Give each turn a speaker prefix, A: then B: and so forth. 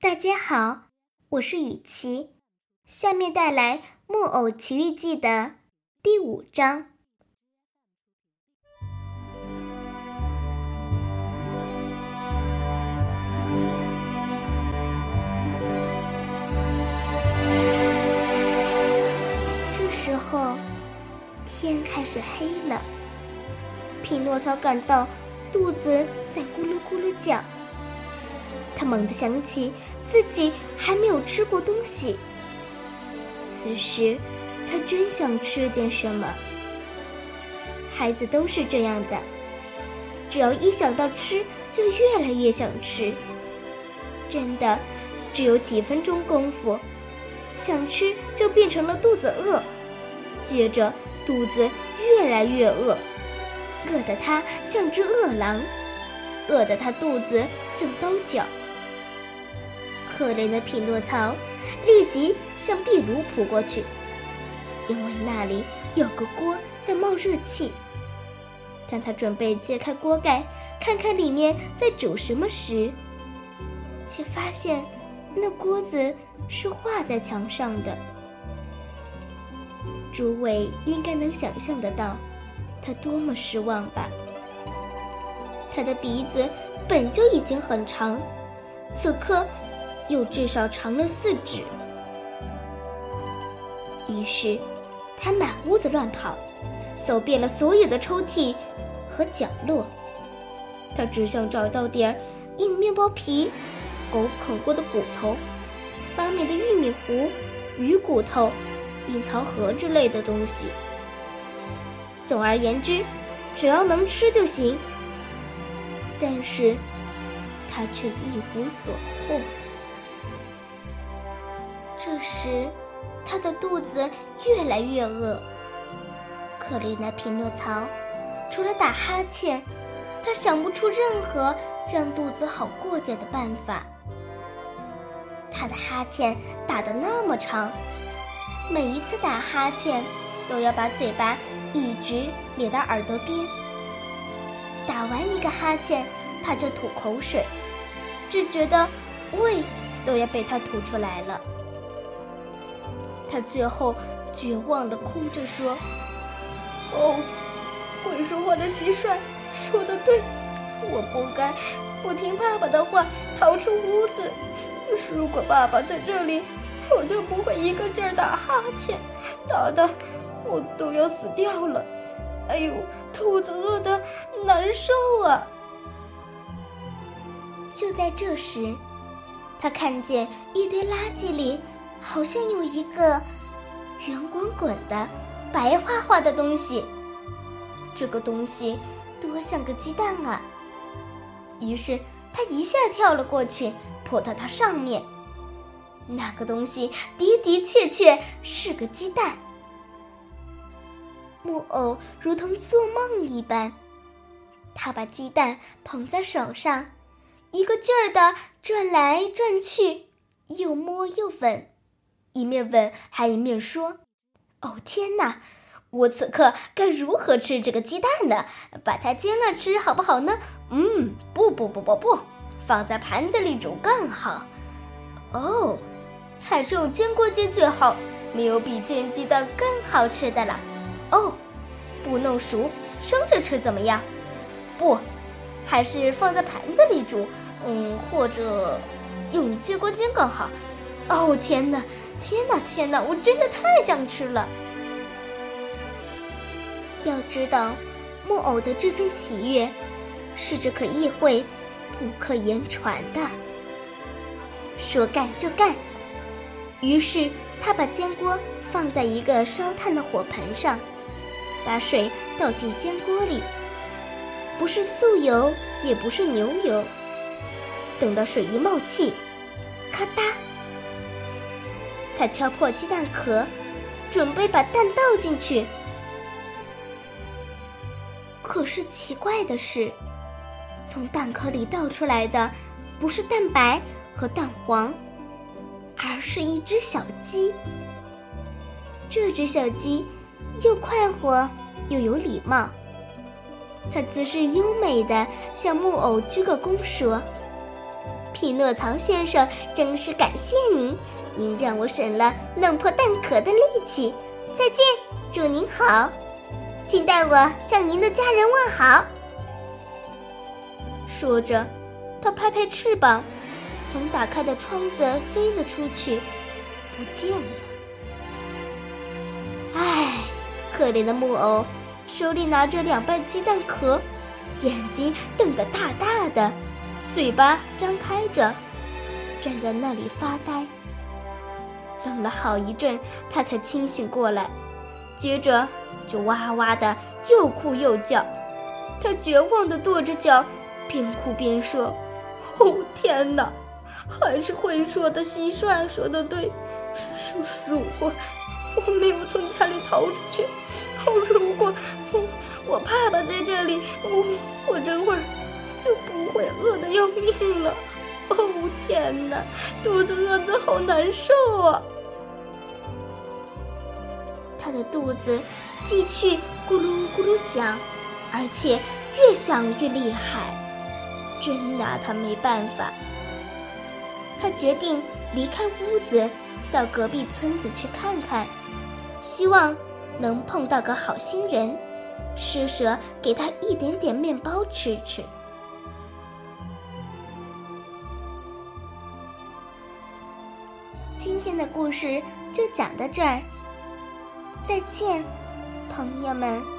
A: 大家好，我是雨琪，下面带来《木偶奇遇记》的第五章。这时候，天开始黑了，匹诺曹感到肚子在咕噜咕噜叫。他猛地想起自己还没有吃过东西。此时，他真想吃点什么。孩子都是这样的，只要一想到吃，就越来越想吃。真的，只有几分钟功夫，想吃就变成了肚子饿，接着肚子越来越饿，饿得他像只饿狼，饿得他肚子像刀绞。可怜的匹诺曹立即向壁炉扑过去，因为那里有个锅在冒热气。当他准备揭开锅盖，看看里面在煮什么时，却发现那锅子是画在墙上的。诸位应该能想象得到，他多么失望吧？他的鼻子本就已经很长，此刻。又至少长了四指。于是，他满屋子乱跑，搜遍了所有的抽屉和角落。他只想找到点硬面包皮、狗啃过的骨头、发霉的玉米糊、鱼骨头、樱桃核之类的东西。总而言之，只要能吃就行。但是，他却一无所获。这时，他的肚子越来越饿。可怜的匹诺曹，除了打哈欠，他想不出任何让肚子好过点的办法。他的哈欠打得那么长，每一次打哈欠都要把嘴巴一直咧到耳朵边。打完一个哈欠，他就吐口水，只觉得胃都要被他吐出来了。他最后绝望地哭着说：“哦，会说话的蟋蟀说的对，我不该不听爸爸的话逃出屋子。如果爸爸在这里，我就不会一个劲儿打哈欠，打的我都要死掉了。哎呦，肚子饿得难受啊！”就在这时，他看见一堆垃圾里。好像有一个圆滚滚的、白花花的东西，这个东西多像个鸡蛋啊！于是他一下跳了过去，扑到它上面。那个东西的的确确是个鸡蛋。木偶如同做梦一般，他把鸡蛋捧在手上，一个劲儿的转来转去，又摸又吻。一面问，还一面说：“哦天哪，我此刻该如何吃这个鸡蛋呢？把它煎了吃好不好呢？嗯，不不不不不，放在盘子里煮更好。哦，还是用煎锅煎最好，没有比煎鸡蛋更好吃的了。哦，不弄熟，生着吃怎么样？不，还是放在盘子里煮，嗯，或者用煎锅煎更好。”哦天哪，天哪，天哪！我真的太想吃了。要知道，木偶的这份喜悦，是只可意会，不可言传的。说干就干，于是他把煎锅放在一个烧炭的火盆上，把水倒进煎锅里，不是素油，也不是牛油。等到水一冒气，咔嗒。他敲破鸡蛋壳，准备把蛋倒进去。可是奇怪的是，从蛋壳里倒出来的不是蛋白和蛋黄，而是一只小鸡。这只小鸡又快活又有礼貌，它姿势优美的向木偶鞠个躬，说：“匹诺曹先生，真是感谢您，您让我省了弄破蛋壳的力气。再见，祝您好，请代我向您的家人问好。说着，他拍拍翅膀，从打开的窗子飞了出去，不见了。唉，可怜的木偶，手里拿着两半鸡蛋壳，眼睛瞪得大大的，嘴巴张开着，站在那里发呆。愣了好一阵，他才清醒过来，接着就哇哇的又哭又叫。他绝望的跺着脚，边哭边说：“哦天哪，还是会说的蟋蟀说的对，如如果我没有从家里逃出去，哦，如果我我爸爸在这里，我我这会儿就不会饿得要命了。”天哪，肚子饿得好难受啊！他的肚子继续咕噜咕噜响，而且越响越厉害，真拿他没办法。他决定离开屋子，到隔壁村子去看看，希望能碰到个好心人，施舍给他一点点面包吃吃。的故事就讲到这儿，再见，朋友们。